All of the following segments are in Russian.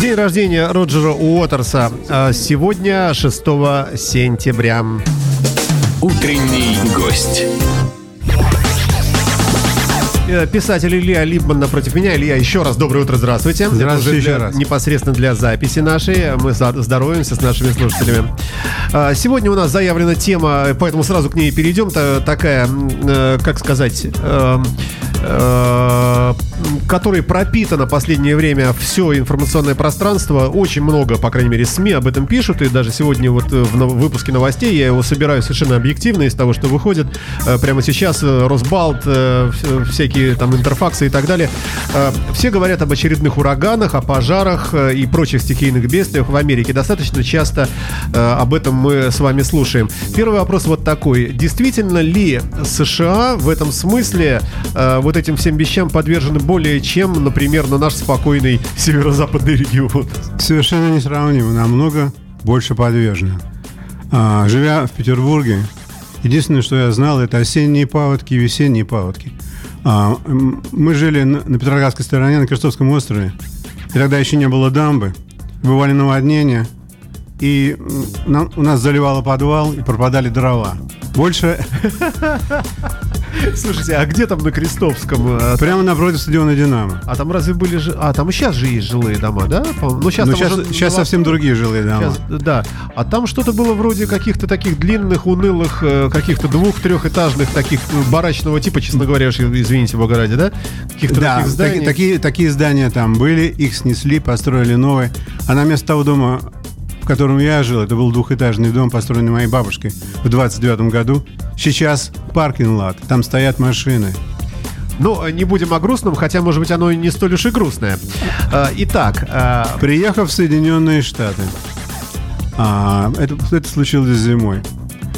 День рождения Роджера Уотерса а, сегодня, 6 сентября. Утренний гость. Э, писатель Илья Либман напротив меня. Илья, еще раз доброе утро, здравствуйте. Здравствуйте еще для- раз. Непосредственно для записи нашей. Мы здороваемся с нашими слушателями. А, Сегодня у нас заявлена тема, поэтому сразу к ней перейдем. Та- Такая, э, как сказать, эм, э, которой пропитано последнее время все информационное пространство. Очень много, по крайней мере, СМИ об этом пишут. И даже сегодня вот э, в выпуске новостей я его собираю совершенно объективно из того, что выходит. Э, Прямо сейчас э, Росбалт, вс- всякие там интерфаксы и так далее. Все говорят об очередных ураганах, о пожарах и прочих стихийных бедствиях в Америке. Достаточно часто об этом мы с вами слушаем. Первый вопрос вот такой. Действительно ли США в этом смысле вот этим всем вещам подвержены более чем, например, на наш спокойный северо-западный регион? Совершенно несравнимо, намного больше подвержены. А, живя в Петербурге, единственное, что я знал, это осенние паводки и весенние паводки. А, мы жили на, на Петроградской стороне, на Крестовском острове, и тогда еще не было дамбы, бывали наводнения, и нам- у нас заливало подвал, и пропадали дрова. Больше Слушайте, а где там на Крестовском? э, прямо напротив стадиона «Динамо». А там разве были... жи- А, там и сейчас же есть жилые дома, да? Ну, сейчас, Ну, сейчас, уже сейчас совсем другие жилые дома. Сейчас, да. А там что-то было вроде каких-то таких длинных, унылых, э, каких-то двух-трехэтажных таких э, барачного типа, честно говоря, извините, бога ради, да? Каких-то Да, таких зданий. таки- такие, такие здания там были, их снесли, построили новые. А на место того дома, в котором я жил, это был двухэтажный дом, построенный моей бабушкой в 29 году. Сейчас паркинг-лад, там стоят машины. Ну, э, не будем о грустном, хотя, может быть, оно и не столь уж и грустное. Э, Итак, э, Приехав в Соединенные Штаты, а, это, это случилось зимой.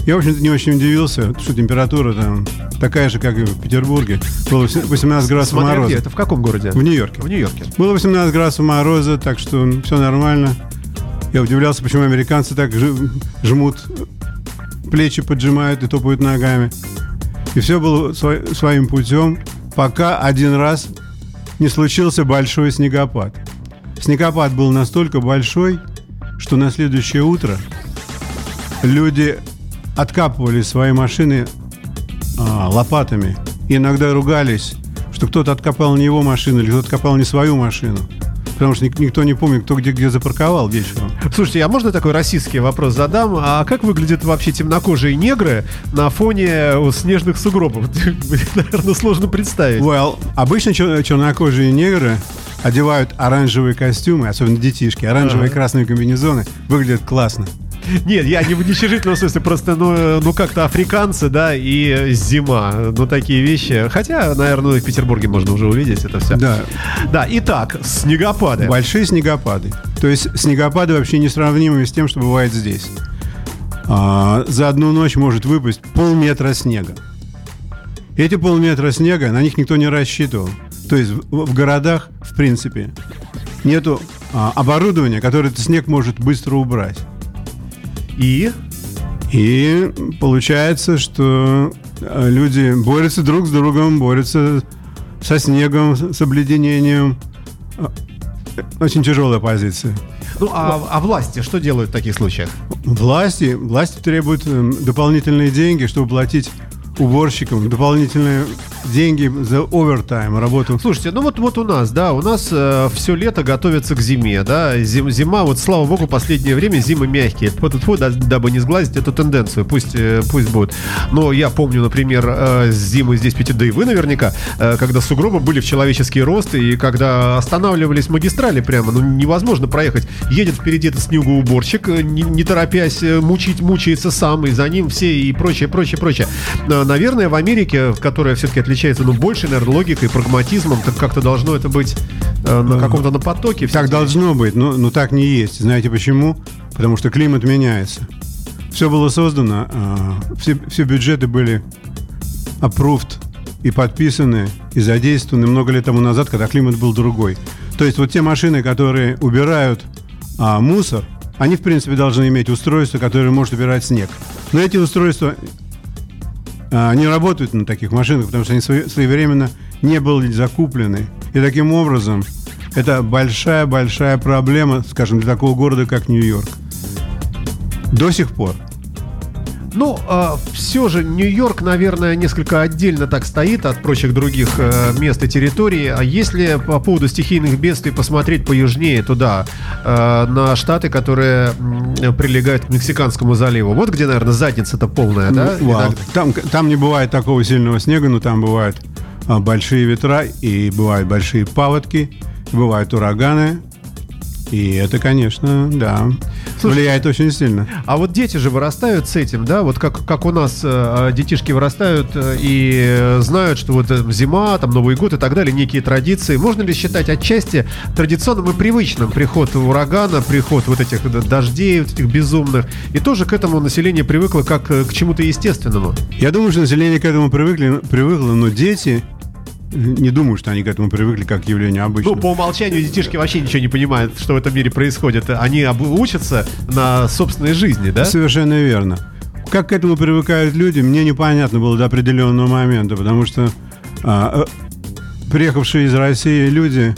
Я, в общем-то, не очень удивился, что температура там такая же, как и в Петербурге. Было 18 градусов смотря мороза. где, это в каком городе? В Нью-Йорке. В Нью-Йорке. Было 18 градусов мороза, так что все нормально. Я удивлялся, почему американцы так жмут, плечи поджимают и топают ногами. И все было сво- своим путем, пока один раз не случился большой снегопад. Снегопад был настолько большой, что на следующее утро люди откапывали свои машины а, лопатами. И иногда ругались, что кто-то откопал не его машину или кто-то откопал не свою машину. Потому что ник- никто не помнит, кто где, где запарковал вечером. Слушайте, а можно такой российский вопрос задам? А как выглядят вообще темнокожие негры на фоне э, снежных сугробов? Наверное, сложно представить. Well, обычно чер- чернокожие негры одевают оранжевые костюмы, особенно детишки, оранжевые и Ага. красные комбинезоны, выглядят классно. Нет, я не в уничижительном смысле, просто, ну, э, ну как-то африканцы, да, и зима, ну, такие вещи. Хотя, наверное, в Петербурге можно уже увидеть это все. Да, Да, итак, снегопады. большие снегопады. То есть снегопады вообще несравнимы с тем, что бывает здесь. А, за одну ночь может выпасть полметра снега. Эти полметра снега, на них никто не рассчитывал. То есть в, в городах, в принципе, нету а, оборудования, которое снег может быстро убрать. И? И получается, что э, люди борются друг с другом, борются со снегом, с обледенением. Э, Очень тяжелая позиция. Ну, а, а власти что делают в таких случаях? Власти, власти требуют э, дополнительные деньги, чтобы платить уборщикам, дополнительные деньги за овертайм, работу. Слушайте, ну вот, вот у нас, да, у нас все лето готовится к зиме, да, Зим- зима, вот слава богу, последнее время зимы мягкие, Тьфу, тьфу, да- дабы не сглазить эту тенденцию, пусть, э, пусть будет. Но я помню, например, э, зимы здесь, Пете- да и вы наверняка, э, когда сугробы были в человеческий рост, и когда останавливались магистрали прямо, ну невозможно проехать. Едет впереди этот снегоуборщик, э, не, не торопясь, э, мучить, мучается сам, и за ним все, и прочее, прочее, прочее. Э, Наверное, в Америке, в которой все-таки отличается, ну, больше, наверное, логикой, прагматизмом, так как-то должно это быть э, на каком-то на потоке. Так эти должно быть, но, но так не есть. Знаете почему? Потому что климат меняется. Все было создано, а, все, все бюджеты были approved и подписаны, и задействованы много лет тому назад, когда климат был другой. То есть вот те машины, которые убирают а, мусор, они, в принципе, должны иметь устройство, которое может убирать снег. Но эти устройства не работают на таких машинах, потому что они своевременно не были закуплены. И таким образом это большая-большая проблема, скажем, для такого города, как Нью-Йорк. До сих пор. Ну, э, все же Нью-Йорк, наверное, несколько отдельно так стоит от прочих других э, мест и территорий. А если по поводу стихийных бедствий посмотреть поюжнее туда, э, на штаты, которые прилегают к Мексиканскому заливу, вот где, наверное, задница-то полная, да? Ну, вау. Там, там не бывает такого сильного снега, но там бывают а, большие ветра и бывают большие паводки, бывают ураганы, и это, конечно, да, Слушай, влияет очень сильно. А вот дети же вырастают с этим, да? Вот как, как у нас э, детишки вырастают э, и знают, что вот э, зима, там Новый год и так далее, некие традиции. Можно ли считать отчасти традиционным и привычным приход урагана, приход вот этих дождей, вот этих безумных? И тоже к этому население привыкло как к чему-то естественному. Я думаю, что население к этому привыкли, привыкло, но дети не думаю, что они к этому привыкли как к явлению обычного. Ну, по умолчанию детишки вообще ничего не понимают, что в этом мире происходит. Они учатся на собственной жизни, да? Совершенно верно. Как к этому привыкают люди, мне непонятно было до определенного момента, потому что а, э, приехавшие из России люди,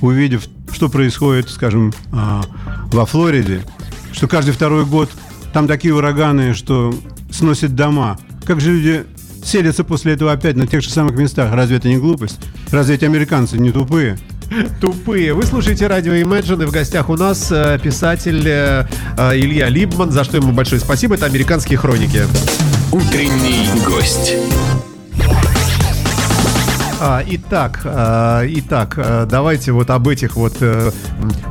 увидев, что происходит, скажем, а, во Флориде, что каждый второй год там такие ураганы, что сносят дома. Как же люди селятся после этого опять на тех же самых местах. Разве это не глупость? Разве эти американцы не тупые? Тупые. Вы слушаете радио Imagine, и в гостях у нас э, писатель э, э, Илья Либман, за что ему большое спасибо. Это «Американские хроники». Утренний гость. А, итак, а, итак, а, давайте вот об этих вот а,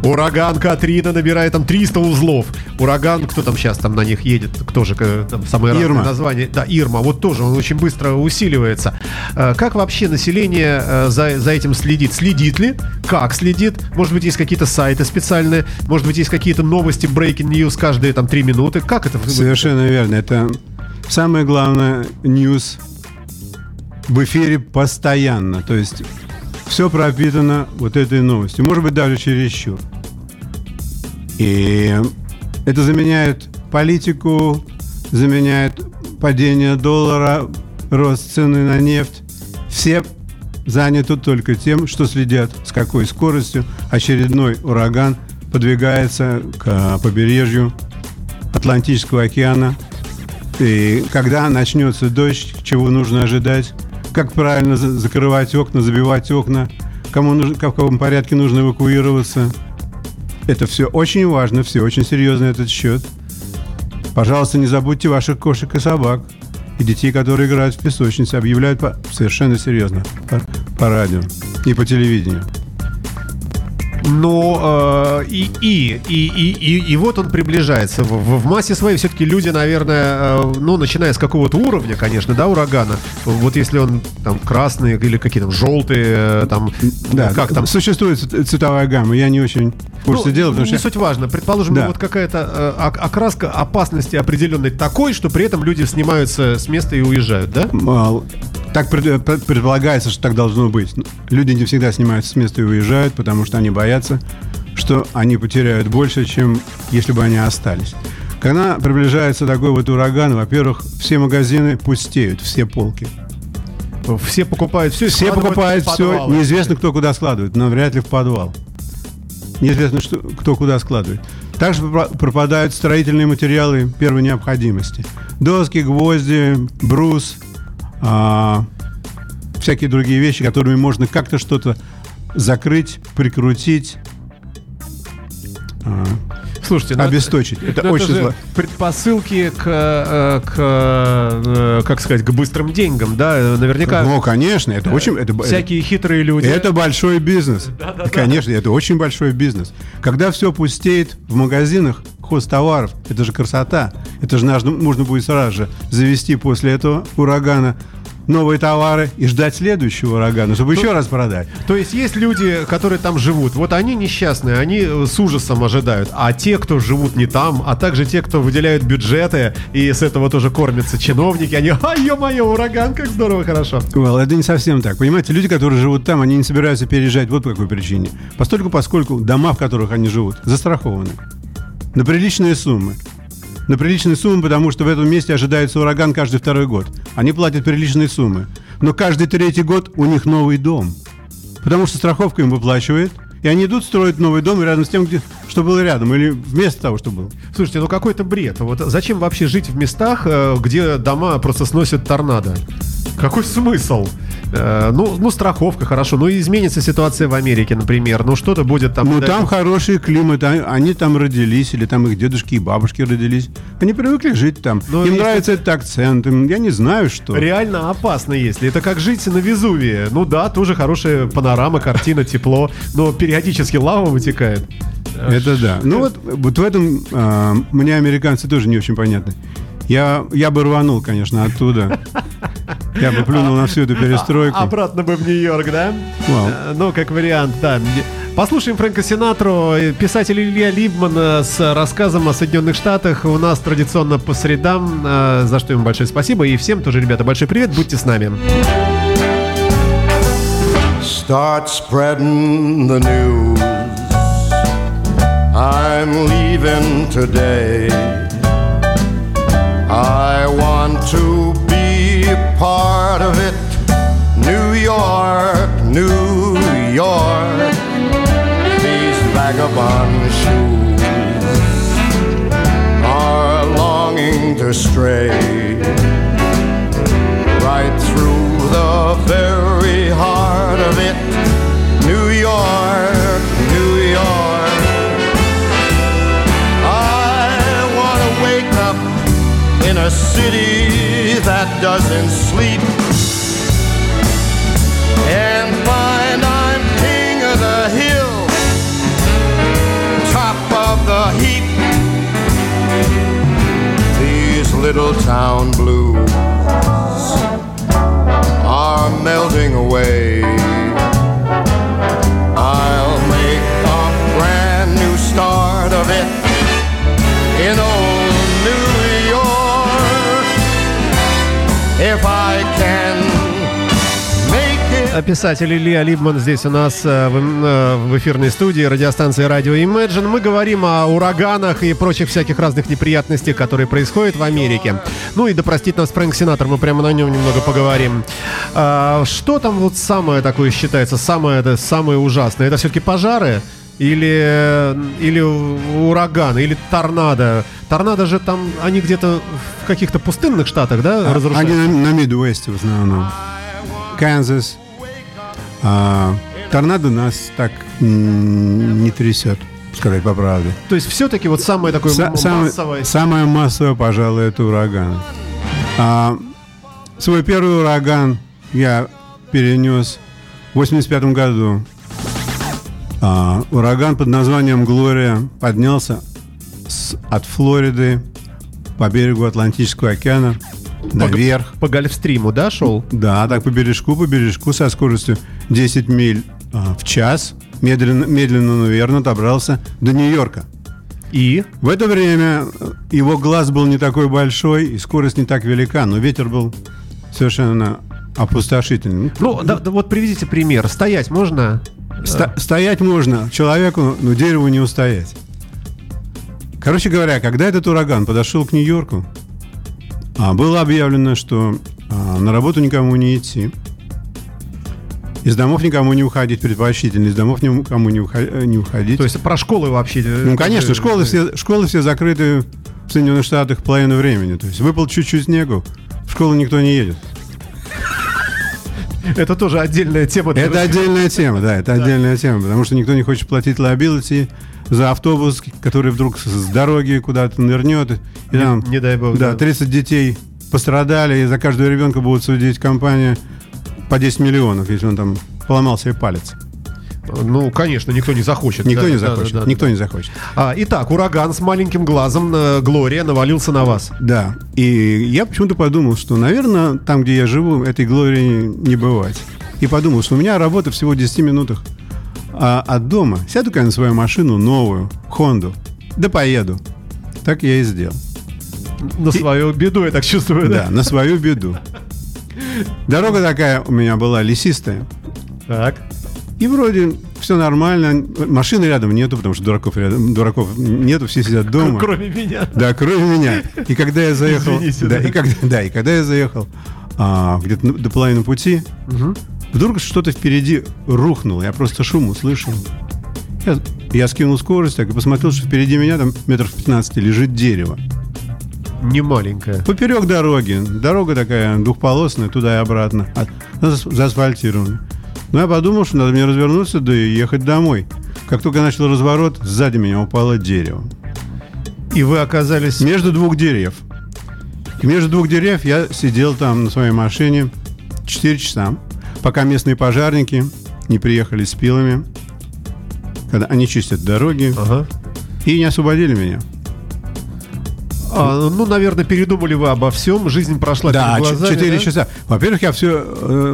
ураган Катрина набирает там 300 узлов. Ураган, кто там сейчас там на них едет, кто же там самое Ирма. название? Да, Ирма. Вот тоже он очень быстро усиливается. А, как вообще население а, за за этим следит? Следит ли? Как следит? Может быть есть какие-то сайты специальные? Может быть есть какие-то новости breaking news каждые там три минуты? Как это? Совершенно верно. Это самое главное news в эфире постоянно. То есть все пропитано вот этой новостью. Может быть, даже чересчур. И это заменяет политику, заменяет падение доллара, рост цены на нефть. Все заняты только тем, что следят, с какой скоростью очередной ураган подвигается к побережью Атлантического океана. И когда начнется дождь, чего нужно ожидать, как правильно закрывать окна, забивать окна, кому нужно, в каком порядке нужно эвакуироваться. Это все очень важно, все очень серьезно этот счет. Пожалуйста, не забудьте ваших кошек и собак и детей, которые играют в песочнице, объявляют по, совершенно серьезно по, по радио и по телевидению. Но э, и, и, и, и, и, и вот он приближается. В, в массе своей все-таки люди, наверное, э, ну, начиная с какого-то уровня, конечно, да, урагана. Вот если он там красный или какие-то желтые, э, там, да, как там. Существует цветовая гамма, я не очень в курсе ну, дела. Не что... суть важно. Предположим, да. вот какая-то э, окраска опасности определенной такой, что при этом люди снимаются с места и уезжают, да? Так предполагается, что так должно быть. Люди не всегда снимаются с места и уезжают, потому что они боятся, что они потеряют больше, чем если бы они остались. Когда приближается такой вот ураган, во-первых, все магазины пустеют, все полки. Все покупают все. Все покупают все. Неизвестно, кто куда складывает, но вряд ли в подвал. Неизвестно, что, кто куда складывает. Также пропадают строительные материалы первой необходимости. Доски, гвозди, брус, а, всякие другие вещи, которыми можно как-то что-то закрыть, прикрутить. А, Слушайте, ну, обесточить. Это, это очень зло. Предпосылки к, э, к, э, как сказать, к быстрым деньгам, да, наверняка. Ну, конечно, это очень, это всякие это, хитрые люди. Это большой бизнес. Да, да, конечно, да. это очень большой бизнес. Когда все пустеет в магазинах хозтоваров, это же красота. Это же нужно, можно будет сразу же завести после этого урагана новые товары и ждать следующего урагана, чтобы то, еще раз продать. То есть есть люди, которые там живут, вот они несчастные, они с ужасом ожидают, а те, кто живут не там, а также те, кто выделяют бюджеты и с этого тоже кормятся чиновники, они, а ё-моё, ураган, как здорово, хорошо. Well, это не совсем так. Понимаете, люди, которые живут там, они не собираются переезжать вот по какой причине. Постольку, поскольку дома, в которых они живут, застрахованы. На приличные суммы на приличные суммы, потому что в этом месте ожидается ураган каждый второй год. они платят приличные суммы. Но каждый третий год у них новый дом. Потому что страховка им выплачивает, и они идут строить новый дом рядом с тем, где, что было рядом, или вместо того, что было. Слушайте, ну какой-то бред. Вот зачем вообще жить в местах, э, где дома просто сносят торнадо? Какой смысл? Э, ну, ну, страховка, хорошо. Ну, изменится ситуация в Америке, например. Ну, что-то будет там... Ну, там хороший климат, а- они там родились, или там их дедушки и бабушки родились. Они привыкли жить там. Ну, им нравится этот акцент, им- я не знаю, что. Реально опасно, если. Это как жить на Везувии. Ну да, тоже хорошая панорама, картина, тепло. Но периодически лава вытекает. Это да. Ну вот, вот в этом а, мне американцы тоже не очень понятны. Я, я бы рванул, конечно, оттуда. Я бы плюнул на всю эту перестройку. Обратно бы в Нью-Йорк, да? Э, Ну, как вариант, да. Послушаем Фрэнка Синатру, писатель Илья Либман э, с рассказом о Соединенных Штатах. У нас традиционно по средам, э, за что ему большое спасибо. И всем тоже, ребята, большой привет, будьте с нами. Start spreading the news. I'm leaving today. I want to part of it. New York, New York. These vagabond shoes are longing to stray right through the very heart of it. A city that doesn't sleep and find I'm king of the hill, top of the heap. These little town blues Писатель Илья Либман здесь у нас э, в, э, в эфирной студии радиостанции радио Imagine. Мы говорим о ураганах и прочих всяких разных неприятностях, которые происходят в Америке. Ну и да простит нас Фрэнк Синатор, мы прямо на нем немного поговорим. А, что там вот самое такое считается, самое, это, самое ужасное? Это все-таки пожары? Или, или ураганы, или торнадо. Торнадо же там, они где-то в каких-то пустынных штатах, да, разрушают? Они на, на Мидуэсте в основном. Канзас. А, торнадо нас так не трясет, сказать по правде. То есть все-таки вот самое такое Са- массовое. самое массовое, пожалуй, это ураганы. А, свой первый ураган я перенес в 85 году. А, ураган под названием «Глория» поднялся с- от Флориды по берегу Атлантического океана наверх. По Гольфстриму, да, шел? Да, так по бережку, по бережку со скоростью 10 миль а, в час. Медленно, медленно, но верно добрался до Нью-Йорка. И? В это время э, его глаз был не такой большой и скорость не так велика, но ветер был совершенно опустошительный. Ну, да, да вот приведите пример. Стоять можно? Сто- стоять можно человеку, но дереву не устоять. Короче говоря, когда этот ураган подошел к Нью-Йорку, а, было объявлено, что а, на работу никому не идти. Из домов никому не уходить, предпочтительно. Из домов никому не, ухо- э, не уходить. То есть про школы вообще? э, Ну, конечно, школы все, школы все закрыты в Соединенных Штатах половину времени. То есть выпал чуть-чуть снегу, в школу никто не едет. Это тоже отдельная тема. Это отдельная тема, да, это отдельная тема, потому что никто не хочет платить liability за автобус, который вдруг с дороги куда-то нырнет. И там, не дай бог, Да, да. 30 детей пострадали, и за каждого ребенка будут судить компания по 10 миллионов, если он там поломал себе палец. Ну, конечно, никто не захочет. Никто Да, не да, захочет. да, да. никто не захочет. А, итак, ураган с маленьким глазом э, Глория навалился на вас. Да. И я почему-то подумал, что, наверное, там, где я живу, этой Глории не бывать. И подумал, что у меня работа всего в 10 минутах а, от дома. Сяду-ка на свою машину новую, Хонду, да поеду. Так я и сделал. На свою беду, я так чувствую, Да, да? на свою беду. Дорога такая у меня была лесистая. Так. И вроде все нормально. Машины рядом нету, потому что дураков рядом, дураков нету, все сидят дома. Кроме меня. Да, кроме меня. И когда я заехал, Извините, да, да. и когда, да, и когда я заехал а, где-то до половины пути, Мгм. Вдруг что-то впереди рухнуло. Я просто шум услышал. Я, я скинул скорость так и посмотрел, что впереди меня там метров 15 лежит дерево. Не маленькая. Поперек дороги. Дорога такая двухполосная, туда и обратно. А- Заасфальтирована. Но я подумал, что надо мне развернуться, да и ехать домой. Как только я начал разворот, сзади меня упало дерево. И вы оказались... Между двух деревьев. И между двух деревьев я сидел там на своей машине 4 часа, пока местные пожарники не приехали с пилами, когда они чистят дороги, Ага. и не освободили меня. А, ну, наверное, передумали вы обо всем. Жизнь прошла Да, перед глазами. 4 да? часа. Во-первых, я все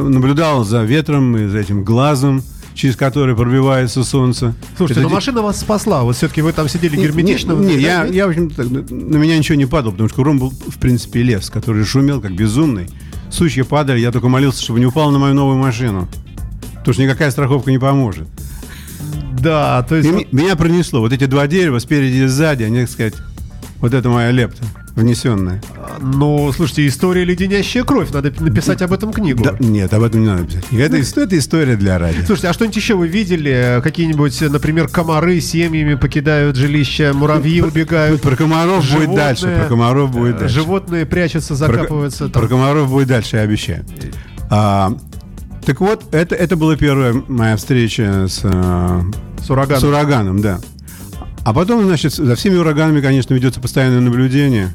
наблюдал за ветром и за этим глазом, через который пробивается солнце. Слушайте, Это но де- машина вас спасла. Вот все-таки вы там сидели герметично. Не, не, я, я, в общем на меня ничего не падало, потому что кругом был, в принципе, лес, который шумел, как безумный. Сучья падали, я только молился, чтобы не упал на мою новую машину. Потому что никакая страховка не поможет. Да, то есть... И вот- меня пронесло. Вот эти два дерева спереди и сзади, они, так сказать, вот это моя лепта внесенная. Ну, слушайте, история леденящая кровь. Надо написать об этом книгу. Да, нет, об этом не надо писать. Это, это история для радио. Слушайте, а что-нибудь еще вы видели? Какие-нибудь, например, комары семьями покидают жилища, муравьи убегают, Про комаров будет животные, дальше. Про комаров будет э, дальше. животные прячутся, Про- закапываются. Про, там. комаров будет дальше, я обещаю. А, так вот, это, это была первая моя встреча с, а, С ураганом. с ураганом, да. А потом, значит, за всеми ураганами, конечно, ведется постоянное наблюдение.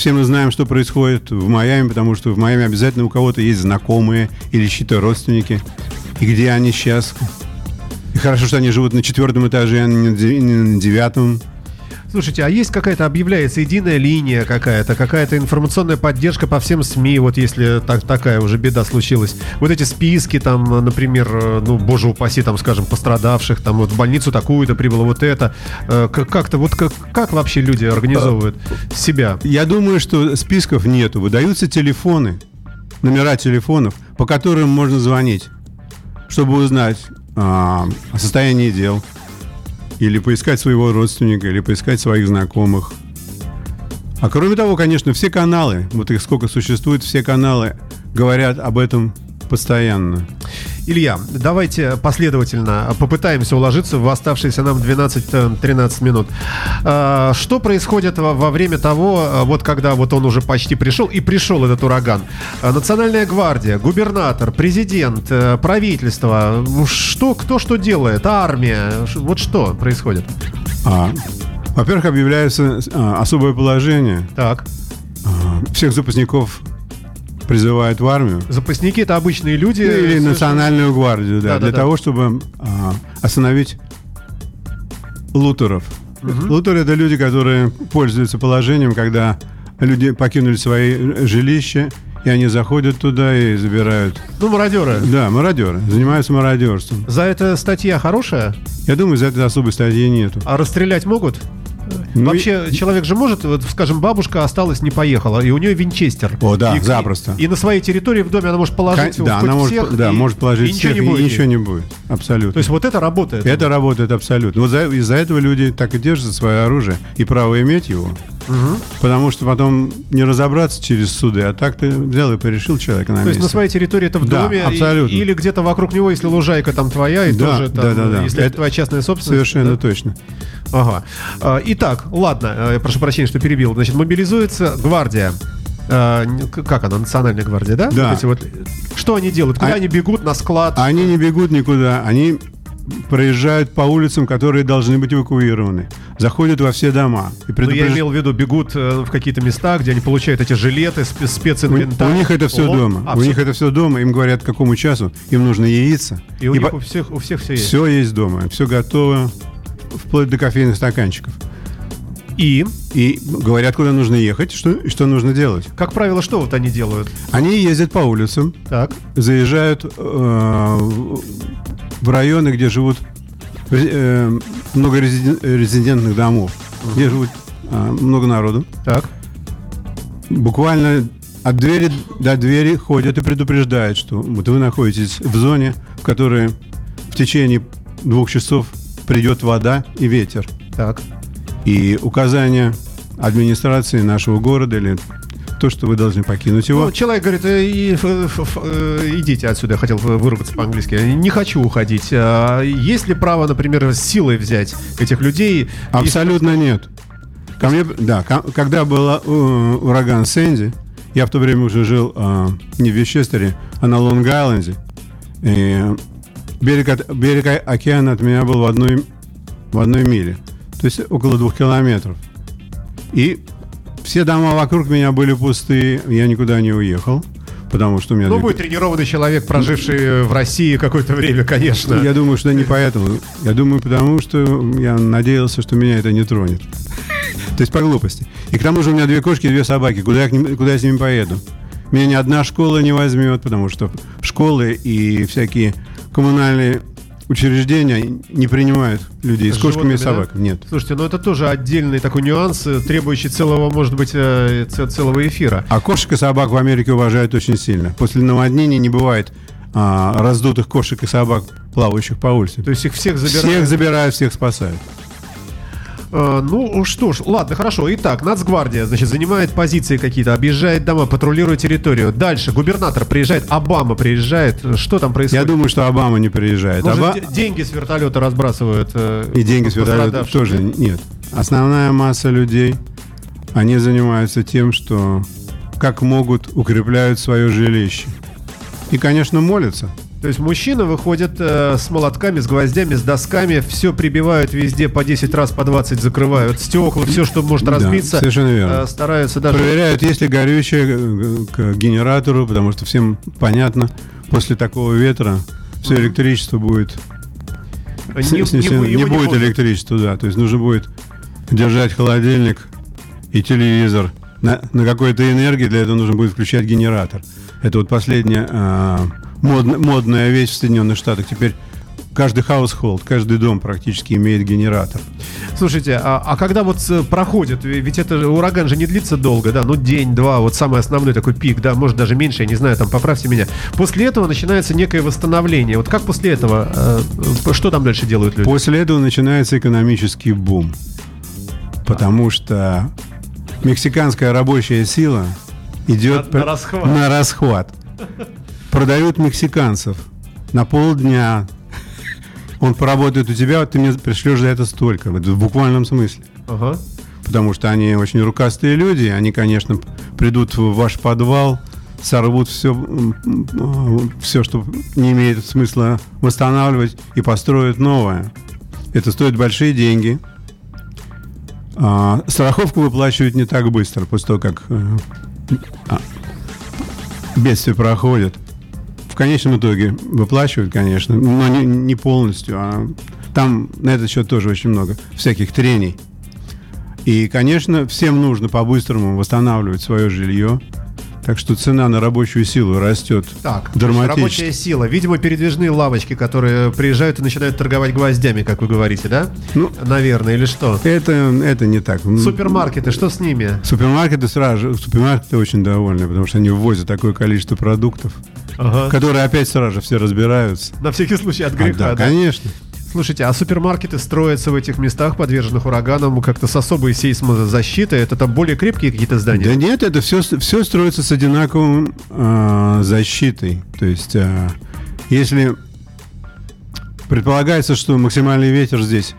Все мы знаем, что происходит в Майами, потому что в Майами обязательно у кого-то есть знакомые или чьи-то родственники. И где они сейчас? И хорошо, что они живут на четвертом этаже, а не на девятом. Слушайте, а есть какая-то, объявляется единая линия какая-то, какая-то информационная поддержка по всем СМИ, вот если так, такая уже беда случилась. Вот эти списки там, например, э, ну, боже упаси, там, скажем, пострадавших, там, вот в больницу такую-то прибыло, вот это. Э, как- Как-то, вот как, как вообще люди организовывают себя? Я думаю, что списков нету. Выдаются телефоны, номера телефонов, по которым можно звонить, чтобы узнать а, о состоянии дел, или поискать своего родственника, или поискать своих знакомых. А кроме того, конечно, все каналы, вот их сколько существует, все каналы говорят об этом постоянно. Илья, давайте последовательно попытаемся уложиться в оставшиеся нам 12-13 минут. А, Что происходит во, время того, а, вот когда вот он уже почти пришел, и пришел этот ураган? А, Национальная гвардия, губернатор, президент, э, правительство, что, кто что делает, армия, вот что происходит? А, во-первых, объявляется а, особое положение. Так, А, всех запасников призывают в армию. запасники это обычные люди. Ну, Или совершенно- национальную гвардию, да, Да-да-да. для того, чтобы а, остановить лутеров. Лутеры это люди, которые пользуются положением, когда люди покинули свои жилища, и они заходят туда и забирают. Ну, мародеры. Да, мародеры, занимаются мародерством. За это статья хорошая, Я думаю, за это особой статьи нету. а расстрелять могут? Ну, Вообще, человек же может, вот, скажем, бабушка осталась, не поехала, и у нее винчестер. О, да, И- запросто. И, на своей территории в доме она может положить Ка- его да, она может, всех, да, и- может положить и ничего всех, не и будет. ничего не будет. Абсолютно. То есть вот это работает. Это работает абсолютно. Вот за- из-за этого люди так и держат свое оружие и право иметь его. Потому что потом не разобраться через суды, а так ты взял и порешил человека на То есть месте. на своей территории это в Да, доме, и- абсолютно. или где-то вокруг него, если лужайка там твоя, и Да, тоже там, да, да, да. если это, Это твоя частная собственность. Совершенно да? точно. Ага. А, Итак, ладно, э, прошу прощения, что перебил. Значит, мобилизуется гвардия. К- Как она, национальная гвардия, да? Да. Вот эти вот- Что они делают? Куда А- они бегут? На склад? Они не бегут никуда, они проезжают по улицам, которые должны быть эвакуированы. Заходят во все дома. И Ну, я предупреж- имел в виду, бегут э, в какие-то места, где они получают эти жилеты, у, специнвентарь. у них это все лом. дома. А, у них это все дома. Им говорят, к какому часу им нужно яйца. И у них по- у всех, у всех все есть. все есть дома. Все готово. Вплоть до кофейных стаканчиков. И, И говорят, куда нужно ехать, что, и что нужно делать. как правило, что вот они делают? Они ездят по улицам, Так. заезжают э, в районы, где живут э, много резиден- резидентных домов, где живут э, много народу. Так. Буквально от двери до двери ходят и предупреждают, что вот вы находитесь в зоне, в которой в течение двух часов придет вода и ветер. Так. И указания администрации нашего города или то, что вы должны покинуть его. Ну, человек говорит, «Э, и, э, идите отсюда, я хотел выругаться по-английски, не хочу уходить. А Есть ли право, например, силой взять этих людей? Абсолютно нет. Ко мне, да, ко- когда был э, ураган Сэнди, я в то время уже жил э, не в Вещестере, а на Лонг-Айленде. И берег, от- берег океана от меня был в одной, в одной миле. То есть около двух километров. И все дома вокруг меня были пустые. Я никуда не уехал. Потому что у меня... Ну, будет тренированный человек, проживший в России какое-то время, конечно. Я думаю, что не поэтому. Я думаю, потому что я надеялся, что меня это не тронет. То есть по глупости. И к тому же у меня две кошки и две собаки. Куда я, к ним- куда я с ними поеду? Меня ни одна школа не возьмет, потому что школы и всякие коммунальные учреждения не принимают людей с, С кошками и животными, да? собаками. Нет. Слушайте, ну это тоже отдельный такой нюанс, э, требующий целого, может быть, э, целого эфира. А кошек и собак в Америке уважают очень сильно. После наводнения не бывает а, раздутых кошек и собак, плавающих по улице. То есть их всех забирают. Всех забирают, всех спасают. Э, ну что ж, ладно, хорошо. Итак, Нацгвардия, значит, занимает позиции какие-то, объезжает дома, патрулирует территорию. Дальше губернатор приезжает, Обама приезжает. Что там Я происходит? думаю, что Обама не приезжает. Может, Оба- де- деньги с вертолета разбрасывают. э, И деньги с вертолета тоже нет. Основная масса людей, они занимаются тем, что как могут укрепляют свое жилище. И, конечно, молятся. То есть мужчины выходят э, с молотками, с гвоздями, с досками, все прибивают везде по 10 раз, по 20 закрывают стекла, все, что может Да, разбиться. совершенно верно. э, стараются даже... Проверяют, есть ли горючее э, к генератору, потому что всем понятно, после такого ветра все электричество будет Не, снесено. не- не, его будет пустят. электричества, да. То есть нужно будет держать холодильник и телевизор на, на какой-то энергии. Для этого нужно будет включать генератор. Это вот последняя а, модн- модная вещь в Соединенных Штатах. Теперь каждый household, каждый дом практически имеет генератор. Слушайте, а, а когда вот э, проходит, ве- ведь это ураган же не длится долго, да, ну день-два, вот самый основной такой пик, да, может даже меньше, я не знаю, там поправьте меня. После этого начинается некое восстановление. Вот как после этого, э, что там дальше делают люди? После этого начинается экономический бум. Потому что мексиканская рабочая сила идет На- на расхват. на расхват. Продают мексиканцев на полдня. Он поработает у тебя, ты мне пришлешь за это столько. В буквальном смысле. Ага. Потому что они очень рукастые люди. Они, конечно, придут в ваш подвал, сорвут все, все, что не имеет смысла восстанавливать, и построят новое. Это стоит большие деньги. А, страховку выплачивают не так быстро, после того, как э, а, бедствие проходит. Конечном итоге выплачивают, конечно, но не, не полностью. А там на этот счет тоже очень много всяких трений. И, конечно, всем нужно по-быстрому восстанавливать свое жилье. Так что цена на рабочую силу растет Так, драматически. рабочая сила. Видимо, передвижные лавочки, которые приезжают и начинают торговать гвоздями, как вы говорите, да? Ну, Наверное, или что? это, это не так. Супермаркеты, что с ними? Супермаркеты сразу же, супермаркеты очень довольны, потому что они ввозят такое количество продуктов, Ага. которые опять сразу же все разбираются. На всякий случай от А, греха, да, да? конечно. Слушайте, а супермаркеты строятся в этих местах, подверженных ураганам, как-то с особой сейсмозащитой? Это там более крепкие какие-то здания? Да нет, это все, все строится с одинаковым а, защитой. То есть, а, если предполагается, что максимальный ветер здесь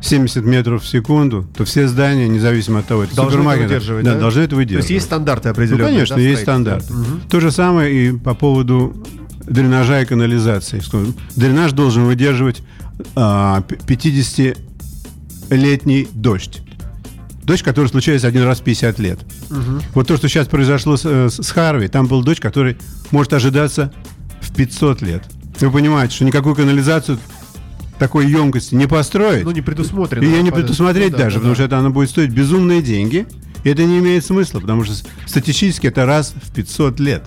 70 метров в секунду, то все здания, независимо от того, это Должны это супермаркеты, выдерживать, да, да? должны это То выдерживать. есть есть стандарты Ну, определенные? конечно, да, есть стандарт. Мгм. То же самое и по поводу дренажа и канализации. Что Дренаж должен выдерживать 50-летний дождь. Дождь, который случается один раз в 50 лет. Вот то, что сейчас произошло с, э, с Харви, там был дождь, который может ожидаться в 500 лет. Вы понимаете, что никакую канализацию такой емкости не построить, Ну, не предусмотрено. ее не предусмотреть ну да, даже, да, потому да. что это она будет стоить безумные деньги. И это не имеет смысла, потому что статистически это раз в 500 лет.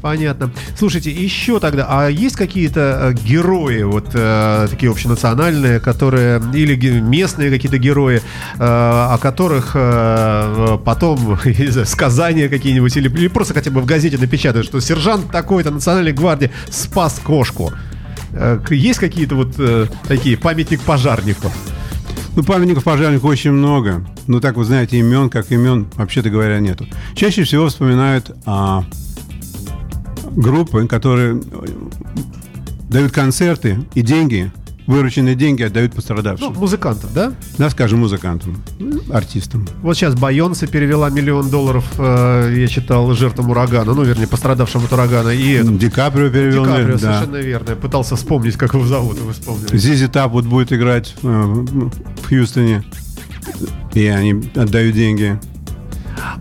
Понятно. Слушайте, еще тогда, а есть какие-то э, герои, вот э, такие общенациональные, которые, или местные какие-то герои, э, о которых э, потом, не знаю, сказания какие-нибудь, или, или просто хотя бы в газете напечатают, что сержант такой-то национальной гвардии спас кошку. Э, есть какие-то вот э, такие памятник пожарников? Ну, памятников пожарников очень много. Ну, так вы знаете, имен, как имен, вообще-то говоря, нету. Чаще всего вспоминают а, группы, которые дают концерты и деньги, вырученные деньги отдают Ну, пострадавшим. музыкантов, да? да, скажем, музыкантам, артистам. Вот сейчас Байонсе перевела миллион долларов, э, я читал, жертвам урагана, ну, вернее, пострадавшим от урагана. И Ди Каприо перевел. Ди Каприо, да. совершенно верно. Я пытался вспомнить, как его зовут, вы вспомнили. Зизи Тап вот будет играть э, в Хьюстоне. И они отдают деньги.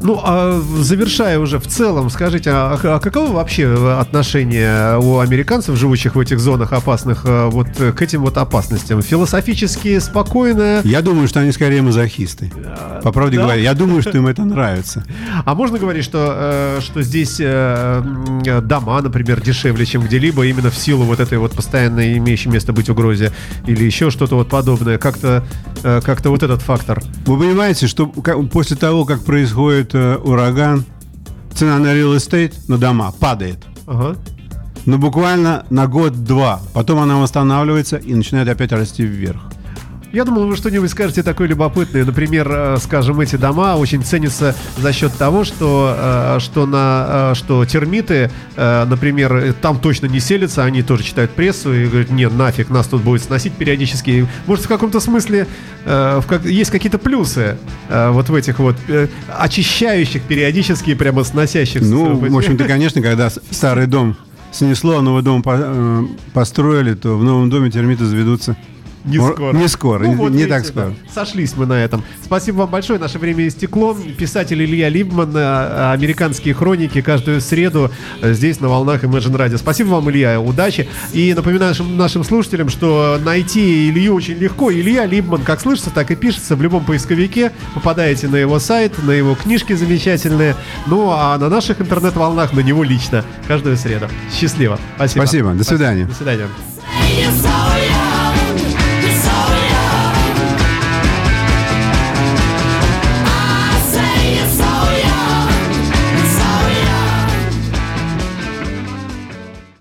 Ну, а завершая уже в целом, скажите, а, а каково вообще отношение у американцев, живущих в этих зонах опасных, э, вот э, к этим вот опасностям? Философически спокойно? Я думаю, что они скорее мазохисты. По правде да? говоря, я думаю, что им это нравится. А можно говорить, что, э, что здесь э, дома, например, дешевле, чем где-либо, именно в силу вот этой вот постоянно имеющей место быть угрозе или еще что-то вот подобное? Как-то э, как-то вот этот фактор. Вы понимаете, что как- после того, как происходит э, ураган, цена на real estate, на дома падает. Ага. Но буквально на год-два. Потом она восстанавливается и начинает опять расти вверх. Я думал, вы что-нибудь скажете такое любопытное. Например, э, скажем, эти дома очень ценятся за счет того, что, э, что, на, э, что термиты, например, там точно не селятся, они тоже читают прессу и говорят, нет, нафиг, нас тут будет сносить периодически. Может, в каком-то смысле в как- есть какие-то плюсы вот в этих вот очищающих периодически, прямо сносящих. Ну, в общем-то, конечно, когда старый дом снесло, а новый дом по- построили, то в новом доме термиты заведутся. Не Ор- скоро. Не скоро, Ну, вот не видите, так скоро. да. Сошлись мы на этом. Спасибо вам большое. Наше время истекло. Писатель Илья Либман, э, американские хроники каждую среду э, здесь на волнах Imagine Radio. Спасибо вам, Илья. Удачи. И напоминаю нашим, нашим слушателям, что найти Илью очень легко. Илья Либман, как слышится, так и пишется в любом поисковике. Попадаете на его сайт, на его книжки замечательные. Ну, а на наших интернет-волнах на него лично. Каждую среду. Счастливо. Спасибо. Спасибо. До свидания. До свидания.